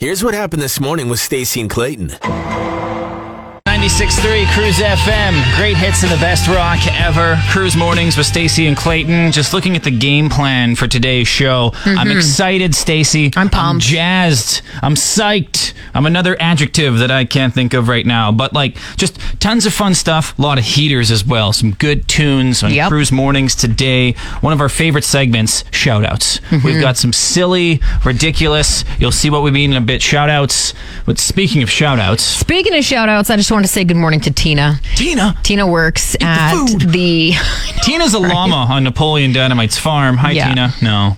Here's what happened this morning with Stacy and Clayton. 96.3 Cruise FM. Great hits and the best rock ever. Cruise Mornings with Stacy and Clayton. Just looking at the game plan for today's show. I'm excited, Stacy. Mm-hmm. I'm pumped. jazzed. I'm psyched. I'm another adjective that I can't think of right now. But like, just tons of fun stuff. A lot of heaters as well. Some good tunes on Yep. Cruise Mornings today. One of our favorite segments, shout outs. Mm-hmm. We've got some silly, ridiculous. You'll see what we mean in a bit. Shout outs. But speaking of shout outs, Speaking of shout outs, I just want to say good morning to Tina. Tina. Tina works at food. the. Tina's a llama on Napoleon Dynamite's farm. Hi, Yeah. Tina. No,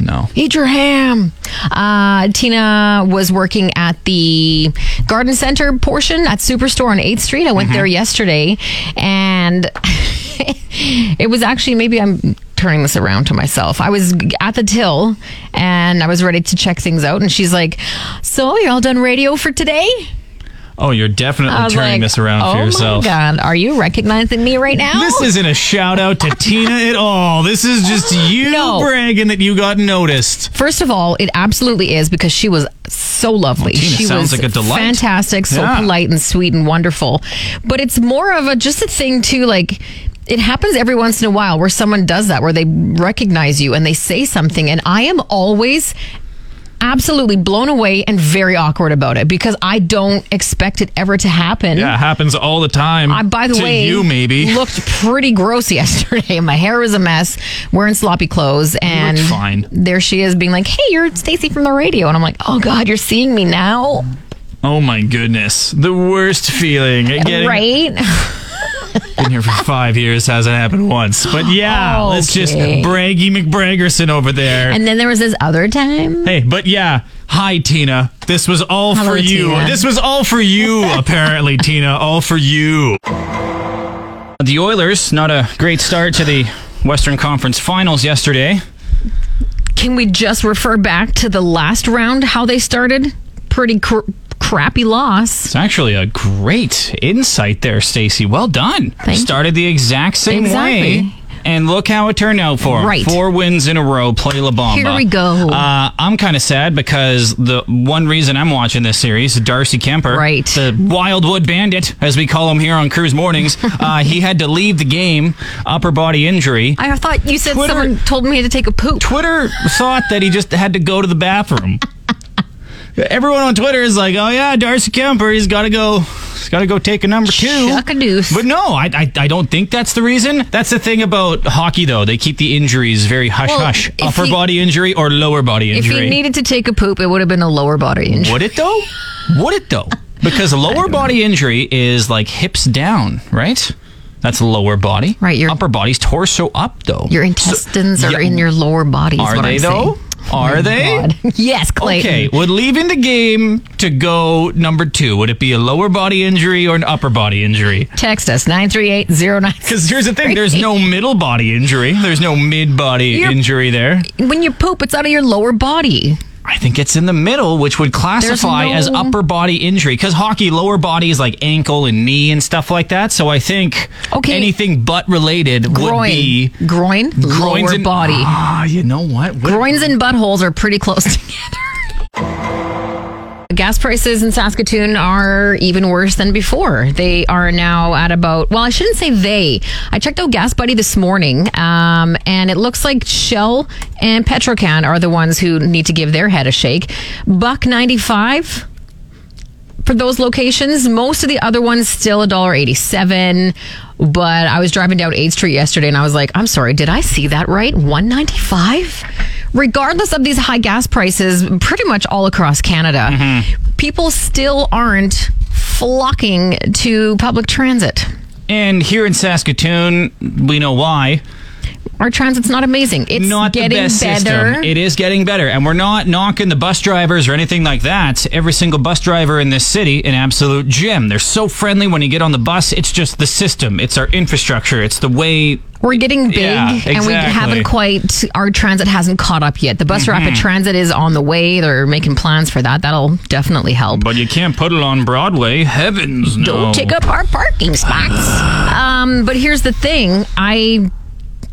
no. Eat your ham. Uh, Tina was working at the garden center portion at Superstore on 8th Street. I went Mm-hmm. there yesterday and it was actually, maybe I'm turning this around to myself. I was at the till and I was ready to check things out. And she's like, So, you're all done radio for today? Oh, you're definitely turning like, this around oh for yourself. Oh my God. Are you recognizing me right now? This isn't a shout out to Tina at all. This is just you No. bragging that you got noticed. First of all, it absolutely is because she was so lovely. Tina she sounds was like a delight. fantastic, so Yeah. polite and sweet and wonderful. But it's more of a just a thing too, like it happens every once in a while where someone does that, where they recognize you and they say something, and I am always absolutely blown away and very awkward about it because I don't expect it ever to happen. Yeah, it happens all the time. I, by the to way, you maybe. looked pretty gross yesterday. My hair was a mess, wearing sloppy clothes, and fine. there she is, being like, "Hey, you're Stacy from the radio," and I'm like, "Oh God, you're seeing me now, oh my goodness, the worst feeling. Getting, right?" Been here for five years, hasn't happened once. But yeah, oh, let's just braggy McBraggerson over there. And then there was this other time. Hey, but yeah. Hi, Tina. This was all Hello, for you. Tina. This was all for you, apparently, Tina. All for you. The Oilers, not a great start to the Western Conference Finals yesterday. Can we just refer back to the last round? How they started? Pretty cr- crappy loss. It's actually a great insight there, Stacy. Well done. Thank you. Started the exact same Exactly. way. And look how it turned out for 'em. Right. Four wins in a row. Play La Bamba. Here we go. Uh, I'm kind of sad because the one reason I'm watching this series, Darcy Kuemper, Right. the Wildwood Bandit, as we call him here on Cruise Mornings, uh, he had to leave the game, upper body injury. I thought you said Twitter- someone told me to take a poop. Twitter thought that he just had to go to the bathroom. Everyone on Twitter is like, "Oh yeah, Darcy Kuemper, he's got to go, he's got to go take a number two. Shuck-a-deuce. But no, I, I I don't think that's the reason. That's the thing about hockey, though. They keep the injuries very hush Well, hush. if Upper he- body injury or lower body injury. If injury. he needed to take a poop, it would have been a lower body injury. Would it though? Would it though? Because lower body injury is like hips down, right? That's lower body. Right, your- upper body's torso up though. Your intestines are yeah. in your lower body. is Are what they I'm though? saying. Are Oh, they? God. yes, Clayton. Okay, would leaving the game to go number two, would it be a lower body injury or an upper body injury? Text us 93809. Because here's the thing there's no middle body injury, there's no mid body injury there. When you poop, it's out of your lower body. I think it's in the middle, which would classify no- as upper body injury. Because hockey, lower body is like ankle and knee and stuff like that. So I think Okay. anything butt related would Groin. be Groin, groins lower and body. Ah, you know what? What- Groins and buttholes are pretty close together. Gas prices in Saskatoon are even worse than before. They are now at about, well, I shouldn't say they. I checked out Gas Buddy this morning, um, and it looks like Shell and Petrocan are the ones who need to give their head a shake. Buck 95 for those locations. Most of the other ones still a dollar eighty-seven. But I was driving down 8th Street yesterday and I was like, I'm sorry, did I see that right? 195? Regardless of these high gas prices, pretty much all across Canada, mm-hmm. people still aren't flocking to public transit. And here in Saskatoon, we know why. Our transit's not amazing. It's not getting the best better. system. It is getting better, and we're not knocking the bus drivers or anything like that. Every single bus driver in this city, an absolute gem. They're so friendly when you get on the bus. It's just the system. It's our infrastructure. It's the way. We're getting big Yeah, and we. Mm-hmm. haven't quite, our transit hasn't caught up yet. The bus rapid transit is on the way. They're making plans for that. That'll definitely help. But you can't put it on Broadway. Heavens, no. Don't take up our parking spots. Um, but here's the thing I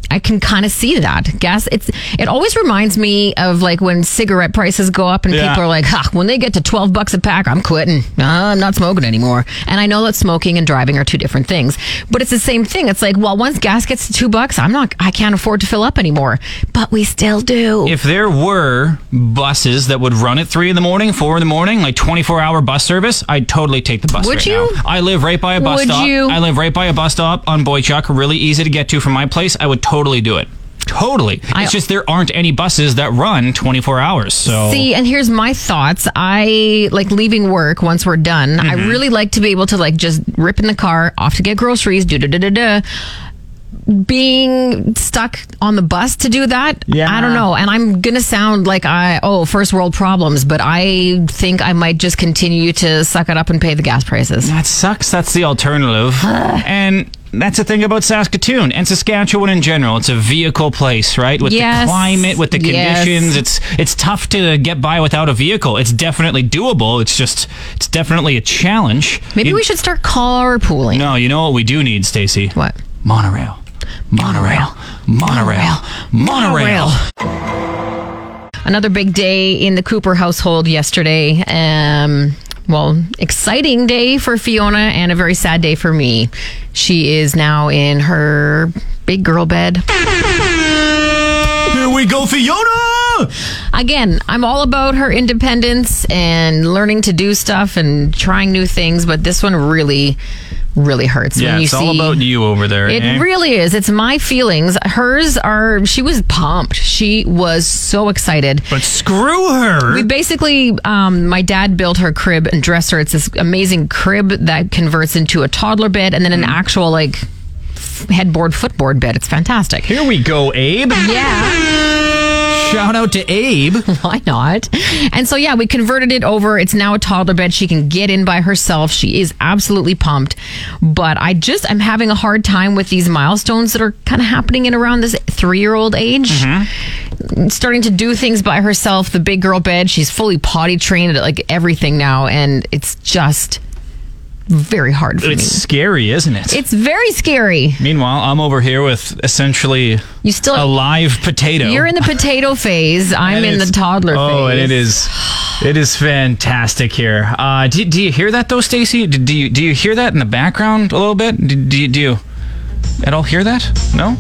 I can kind of see that gas. It's it always reminds me of like when cigarette prices go up and Yeah. people are like, ha, when they get to twelve bucks a pack, I'm quitting. Uh, I'm not smoking anymore. And I know that smoking and driving are two different things, but it's the same thing. It's like, well, once gas gets to two bucks, I'm not. I can't afford to fill up anymore, but we still do. If there were buses that would run at three in the morning, four in the morning, like twenty four hour bus service, I'd totally take the bus. Would right you? now. I live right by a bus Would stop. you? I live right by a bus stop on Boychuk, really easy to get to from my place. I would totally do it. Totally. I- it's just there aren't any buses that run 24 hours. So See, and here's my thoughts. I like leaving work once we're done. I Mm-hmm. really like to be able to like just rip in the car, off to get groceries, do da da da da. Being stuck on the bus to do that, Yeah. I don't know. And I'm gonna sound like I oh first world problems, but I think I might just continue to suck it up and pay the gas prices. that sucks. That's the alternative. and that's the thing about Saskatoon and Saskatchewan in general. It's a vehicle place, right? With Yes. the climate, with the Yes. conditions, it's it's tough to get by without a vehicle. It's definitely doable. It's just it's definitely a challenge. Maybe You- we should start carpooling. No, you know what we do need, Stacy? What? Monorail. Monorail. Monorail. Monorail. Another big day in the Cooper household yesterday. Um, well, exciting day for Fiona and a very sad day for me. She is now in her big girl bed. Here we go, Fiona! Again, I'm all about her independence and learning to do stuff and trying new things, but this one really, really hurts. Yeah, when you it's all about you over there. It eh? really is. It's my feelings. Hers are. She was pumped. She was so excited. But screw her. We basically, um, my dad built her crib and dressed her. It's this amazing crib that converts into a toddler bed and then an actual like f- headboard, footboard bed. It's fantastic. Here we go, Abe. Yeah, Shout out to Abe. why not? And so yeah, we converted it over. It's now a toddler bed. She can get in by herself. She is absolutely pumped. But I just I'm having a hard time with these milestones that are kind of happening in around this three year old age. Mm-hmm. Starting to do things by herself. The big girl bed. She's fully potty trained at like everything now, and it's just very hard for It's me. scary, isn't it? It's very scary. Meanwhile, I'm over here with essentially You still a live potato. you're in the potato phase. I'm in the toddler phase. Oh, and it is, it is fantastic here. Uh, do, do you hear that though, Stacy? Do, do you do you hear that in the background a little bit? Do, do, you, do you at all hear that? No.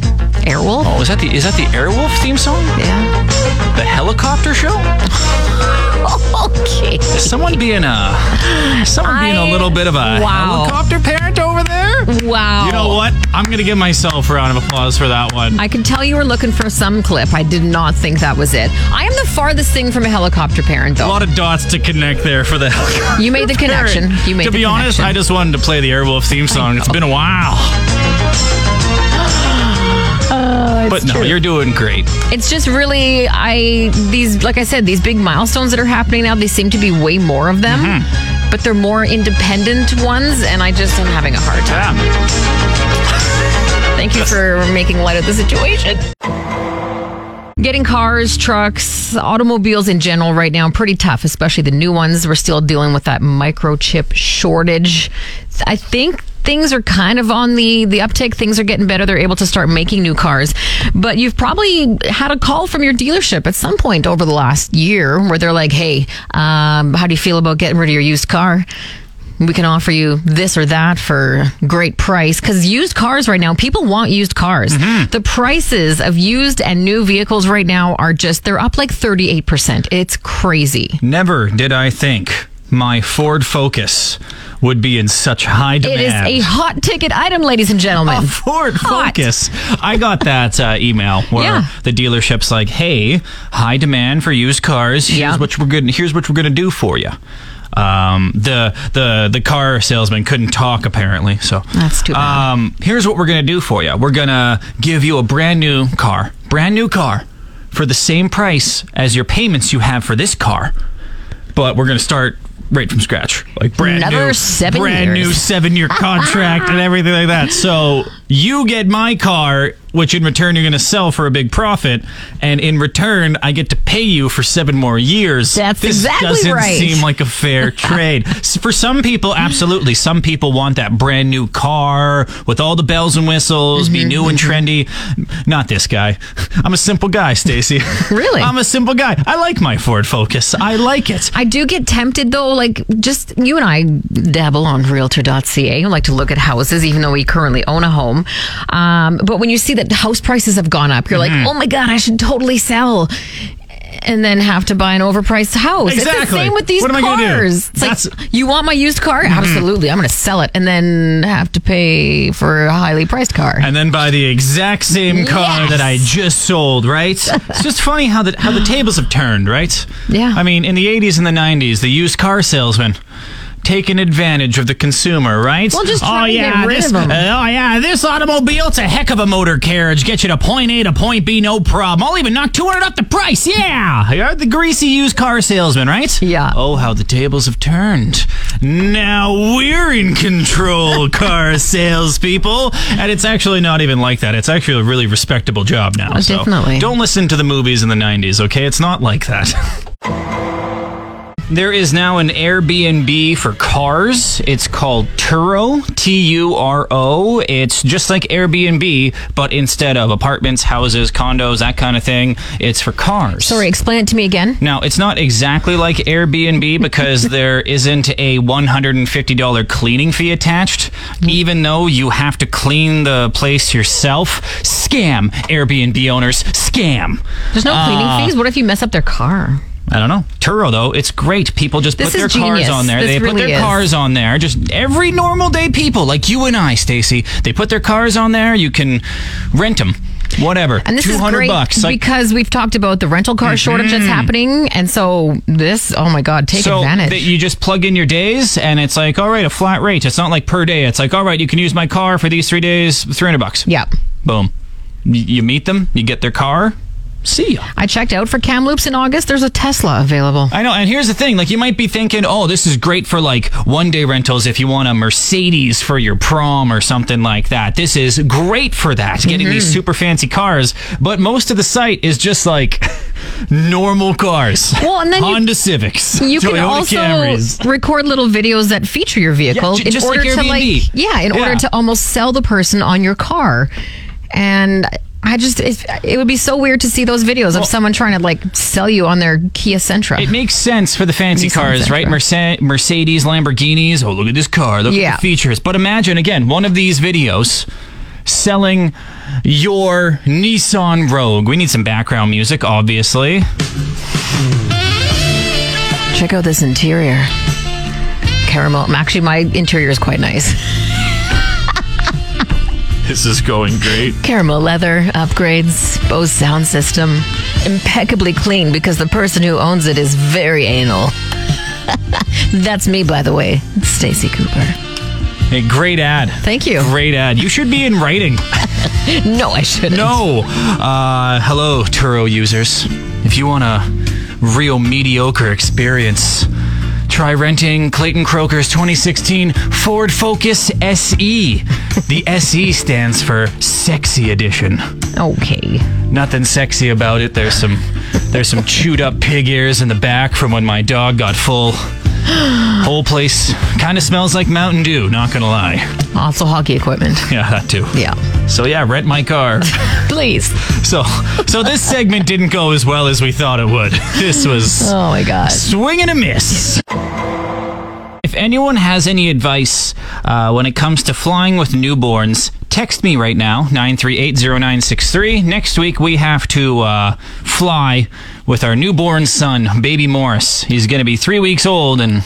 Airwolf. Oh, is that the is that the Airwolf theme song? Yeah. The helicopter show? Someone being a someone being I- a little bit of a Wow. helicopter parent over there? Wow. You know what? I'm gonna give myself a round of applause for that one. I could tell you were looking for some clip. I did not think that was it. I am the farthest thing from a helicopter parent, though. a lot of dots to connect there for the helicopter. You made the connection. You made to the be honest, connection. I just wanted to play the Airwolf theme song. It's been a while. But no, you're doing great. It's just really I these like I said these big milestones that are happening now. They seem to be way more of them, Mm-hmm. but they're more independent ones, and I just am having a hard time. Thank you for making light of the situation. Getting cars, trucks, automobiles in general right now pretty tough, especially the new ones. We're still dealing with that microchip shortage. I think things are kind of on the the uptick. Things are getting better. They're able to start making new cars. But you've probably had a call from your dealership at some point over the last year where they're like, "Hey, um, how do you feel about getting rid of your used car?" we can offer you this or that for great price because used cars right now people want used cars the prices of used and new vehicles right now are just they're up like 38% it's crazy Never did I think my Ford Focus would be in such high demand. it is a hot ticket item ladies and gentlemen A Ford Hot. Focus. I got that uh, email where Yeah. the dealership's like, "Hey, high demand for used cars. Here's Yeah. what we're going. Here's what we're going to do for you." Um, the the the car salesman couldn't talk apparently, so That's too bad. Um, here's what we're going to do for you. We're going to give you a brand new car, brand new car, for the same price as your payments you have for this car, but we're going to start right from scratch, like brand Another new, seven brand years. new seven year ah, ah, contract ah. and everything like that. So You get my car, which in return you're going to sell for a big profit, and in return I get to pay you for seven more years. That's this exactly doesn't right. seem like a fair trade. For some people, absolutely. Some people want that brand new car with all the bells and whistles, be Mm-hmm, new and trendy. Not this guy. I'm a simple guy, Stacy. Really? I'm a simple guy. I like my Ford Focus. I like it. I do get tempted though, like just you and I dabble on realtor.ca. I like to look at houses, even though we currently own a home. Um, but when you see that house prices have gone up, you're Mm-hmm. like, oh my God, I should totally sell. And then have to buy an overpriced house. It's the Exactly. same with these What am I do? cars. It's That's- Mm-hmm. like, you want my used car? Absolutely. I'm going to sell it and then have to pay for a highly priced car. and then buy the exact same car that I just sold, right? it's just funny how the how the tables have turned, right? Yeah. I mean, in the 80s and the 90s, the used car salesman taking advantage of the consumer, right? Well, just oh yeah, get rid this, uh, oh yeah, this automobile, it's a heck of a motor carriage. Get you to point A to point B, no problem. I'll even knock 200 off the price. Yeah, you're the greasy used car salesman, right? Yeah. Oh, how the tables have turned. Now we're in control, car salespeople. And it's actually not even like that. It's actually a really respectable job now. Oh, so definitely. Don't listen to the movies in the 90s, okay? It's not like that. There is now an Airbnb for cars. It's called Turo, T U R O. It's just like Airbnb, but instead of apartments, houses, condos, that kind of thing, it's for cars. Sorry, explain it to me again. Now, it's not exactly like Airbnb because there isn't a $150 cleaning fee attached, even though you have to clean the place yourself. Scam, Airbnb owners, scam. There's no Uh, cleaning fees. What if you mess up their car? I don't know. Turo, though, it's great. People just This put their is cars on there. This they put their is. cars on there. Just every normal day people, like you and I, Stacy, they put their cars on there. You can rent them. Whatever. And this 200 is great bucks. Like, Mm-hmm. because we've talked about the rental car shortage that's happening, and so this, oh my God, take so advantage. that you just plug in your days and it's like, all right, a flat rate. It's not like per day. It's like, all right, you can use my car for these three days, 300 bucks. yeah. Boom. You meet them, you get their car. See ya. I checked out for Kamloops in August. There's a Tesla available. I know, and here's the thing: like, you might be thinking, "Oh, this is great for like one day rentals if you want a Mercedes for your prom or something like that." This is great for that, getting mm-hmm. these super fancy cars. But most of the site is just like normal cars. Well, and then you- Honda Civics, You can also Camrys. record little videos that feature your vehicle Yeah, ju- in order like to like, yeah, in Yeah. order to almost sell the person on your car. And I just, it, it would be so weird to see those videos of someone trying to like sell you on their Kia Sentra. It makes sense for the fancy Nissan cars, right? Merce- Mercedes, Lamborghinis. Oh, look at this car. Look Yeah. at the features. But imagine, again, one of these videos selling your Nissan Rogue. We need some background music, obviously. Check out this interior. Caramel. Actually, my interior is quite nice. This is going great. Caramel leather, upgrades, Bose sound system. Impeccably clean because the person who owns it is very anal. That's me, by the way, Stacy Cooper. Hey, great ad. Thank you. Great ad. You should be in writing. No, I shouldn't. No. Uh, hello, Turo users. If you want a real mediocre experience, try renting Clayton Croker's 2016 Ford Focus SE. The SE stands for Sexy Edition. Okay. Nothing sexy about it. There's some there's some chewed up pig ears in the back from when my dog got full. Whole place kind of smells like Mountain Dew, not gonna lie. Also, hockey equipment. Yeah, that too. Yeah. So yeah, rent my car. Please. So, so this segment didn't go as well as we thought it would. This was Oh my God. swing and a miss. If anyone has any advice uh, when it comes to flying with newborns, text me right now, 9380963. Next week, we have to uh, fly with our newborn son, baby Morris. He's going to be three weeks old and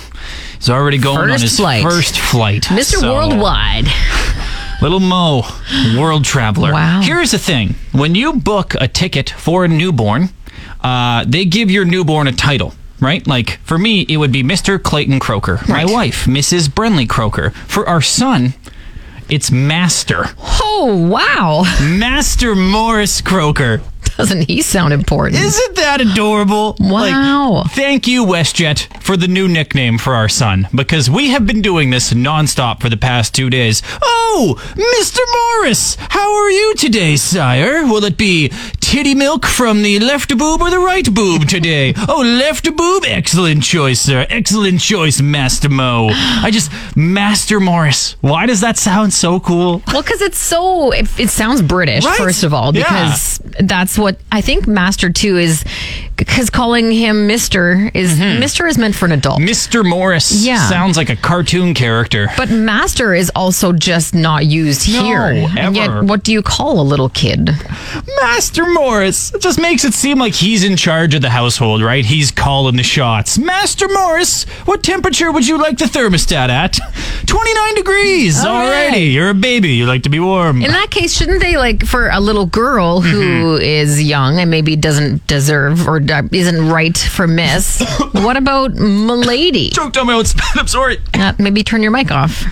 he's already going on First his flight. first flight. Mr. So- Worldwide. Little Mo, world traveler. Wow. Here's the thing when you book a ticket for a newborn, uh, they give your newborn a title. Right? Like, for me, it would be Mr. Clayton Croker. Right. My wife, Mrs. Brenly Croker. For our son, it's Master. Oh, wow. Master Morris Croker. Doesn't he sound important? Isn't that adorable? Wow. Like, thank you, WestJet, for the new nickname for our son because we have been doing this nonstop for the past two days. Oh, Oh, Mr. Morris, how are you today, sire? Will it be titty milk from the left boob or the right boob today? Oh, left boob? Excellent choice, sir. Excellent choice, Master Mo. I just, Master Morris. Why does that sound so cool? Well, because it's so, it, it sounds British, Right? first of all, Yeah. because that's what I think Master 2 is, because calling him Mister is, Mister is meant for an adult. Mr. Morris Yeah. sounds like a cartoon character. But master is also just not used No, here. And ever. yet, what do you call a little kid? Master Morris. It just makes it seem like he's in charge of the household, right? He's calling the shots. Master Morris, what temperature would you like the thermostat at? 29 degrees. All Alrighty. right. You're a baby. You like to be warm. In that case, shouldn't they like for a little girl who Mm-hmm. is young and maybe doesn't deserve or isn't right for Miss? what about Milady? Choked on my own spit. I'm sorry. Uh, maybe turn your mic off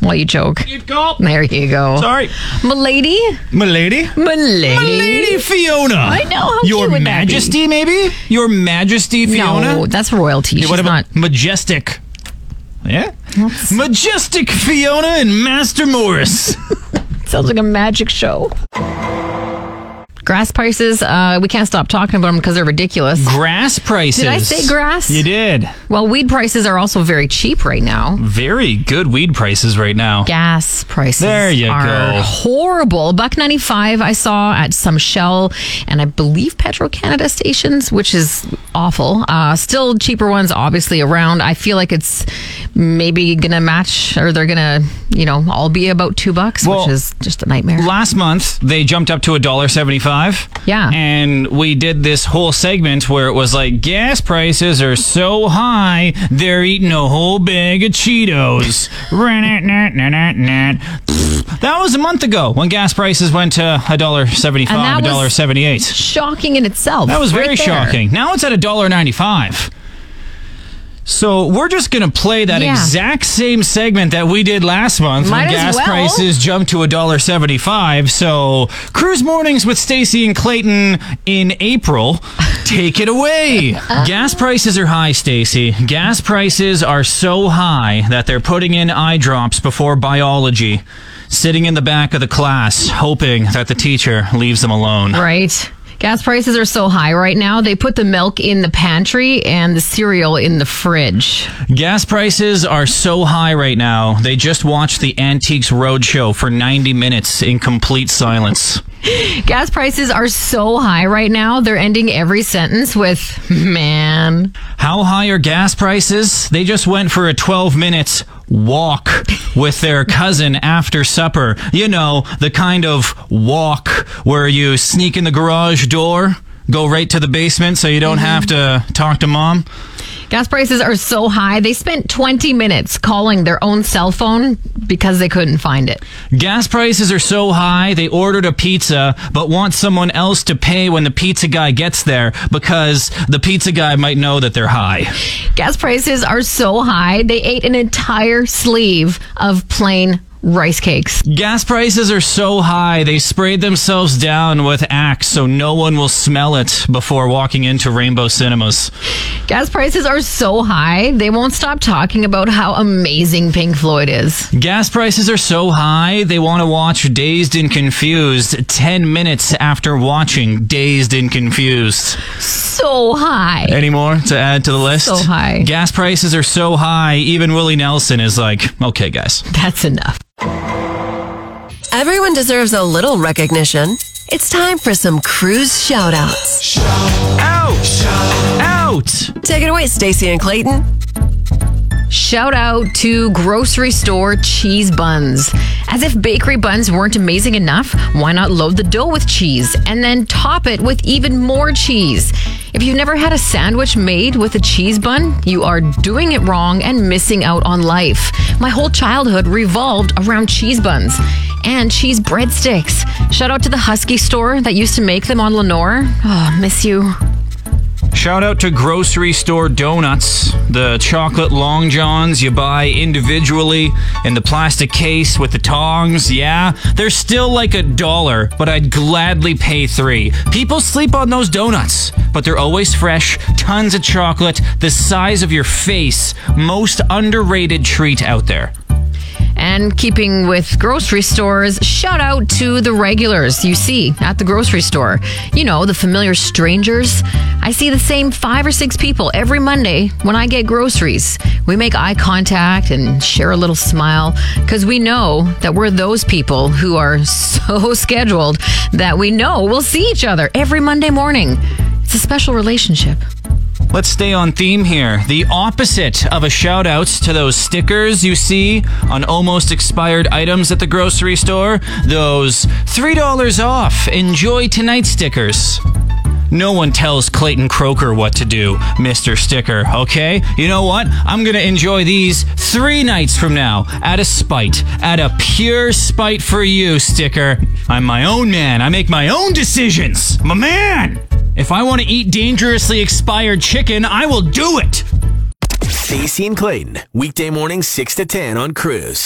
while you choke. You'd call. There you go. Sorry. Milady? Milady? Milady? Lady Fiona. I know, how Your cute would that be? Majesty, maybe? Your Majesty Fiona? No, that's royalty. Yeah, She's what about not. Majestic? Yeah? Majestic Fiona and Master Morris. Sounds like a magic show. Grass prices, uh, we can't stop talking about them because they're ridiculous. Grass prices. Did I say grass? You did. Well, weed prices are also very cheap right now. Very good weed prices right now. Gas prices There you are go. horrible. Buck ninety five I saw at some Shell and I believe Petro Canada stations, which is awful. Uh, still cheaper ones obviously around. I feel like it's maybe gonna match or they're gonna you know all be about two bucks, Well, which is just a nightmare. Last month they jumped up to a dollar Yeah. and we did this whole segment where it was like gas prices are so high they're eating a whole bag of Cheetos. that was a month ago when gas prices went to a dollar seventy-five, a dollar seventy-eight. Shocking in itself. That was very right shocking. Now it's at a dollar ninety-five. So we're just going to play that Yeah. exact same segment that we did last month Might when gas well. prices jumped to a dollar seventy-five. So cruise mornings with Stacy and Clayton in April. Take it away. gas prices are high, Stacy. Gas prices are so high that they're putting in eye drops before biology. Sitting in the back of the class, hoping that the teacher leaves them alone. Right. Gas prices are so high right now. They put the milk in the pantry and the cereal in the fridge. Gas prices are so high right now. They just watched the Antiques Roadshow for 90 minutes in complete silence. Gas prices are so high right now. They're ending every sentence with man. How high are gas prices? They just went for a 12 minute walk with their cousin after supper. You know, the kind of walk where you sneak in the garage door, go right to the basement so you don't mm-hmm. have to talk to mom. Gas prices are so high. They spent 20 minutes calling their own cell phone because they couldn't find it. Gas prices are so high, they ordered a pizza, but want someone else to pay when the pizza guy gets there because the pizza guy might know that they're high. Gas prices are so high. They ate an entire sleeve of plain rice cakes. Gas prices are so high, they sprayed themselves down with Axe so no one will smell it before walking into Rainbow Cinemas. Gas prices are so high. They won't stop talking about how amazing Pink Floyd is. Gas prices are so high, they want to watch Dazed and Confused 10 minutes after watching Dazed and Confused. So high. Any more to add to the list? So high. Gas prices are so high, even Willie Nelson is like, okay, guys. That's enough. Everyone deserves a little recognition. It's time for some cruise shoutouts. Out! Out! Take it away, Stacy and Clayton. Shout out to grocery store cheese buns. As if bakery buns weren't amazing enough, why not load the dough with cheese and then top it with even more cheese? If you've never had a sandwich made with a cheese bun, you are doing it wrong and missing out on life. My whole childhood revolved around cheese buns and cheese breadsticks. Shout out to the Husky store that used to make them on Lenore. Oh, miss you. Shout out to grocery store donuts, the chocolate long johns you buy individually in the plastic case with the tongs. Yeah, they're still like a dollar, but I'd gladly pay three. People sleep on those donuts, but they're always fresh, tons of chocolate, the size of your face. Most underrated treat out there. And keeping with grocery stores, shout out to the regulars you see at the grocery store. You know, the familiar strangers. I see the same five or six people every Monday when I get groceries. We make eye contact and share a little smile because we know that we're those people who are so scheduled that we know we'll see each other every Monday morning. It's a special relationship. Let's stay on theme here. The opposite of a shout out to those stickers you see on almost expired items at the grocery store. Those $3 off. Enjoy tonight stickers. No one tells Clayton Croker what to do, Mr. Sticker, okay? You know what? I'm gonna enjoy these three nights from now out of spite. Out of pure spite for you, Sticker. I'm my own man. I make my own decisions. I'm a man! If I want to eat dangerously expired chicken, I will do it. Stacey and Clayton, weekday morning 6 to 10 on Cruise.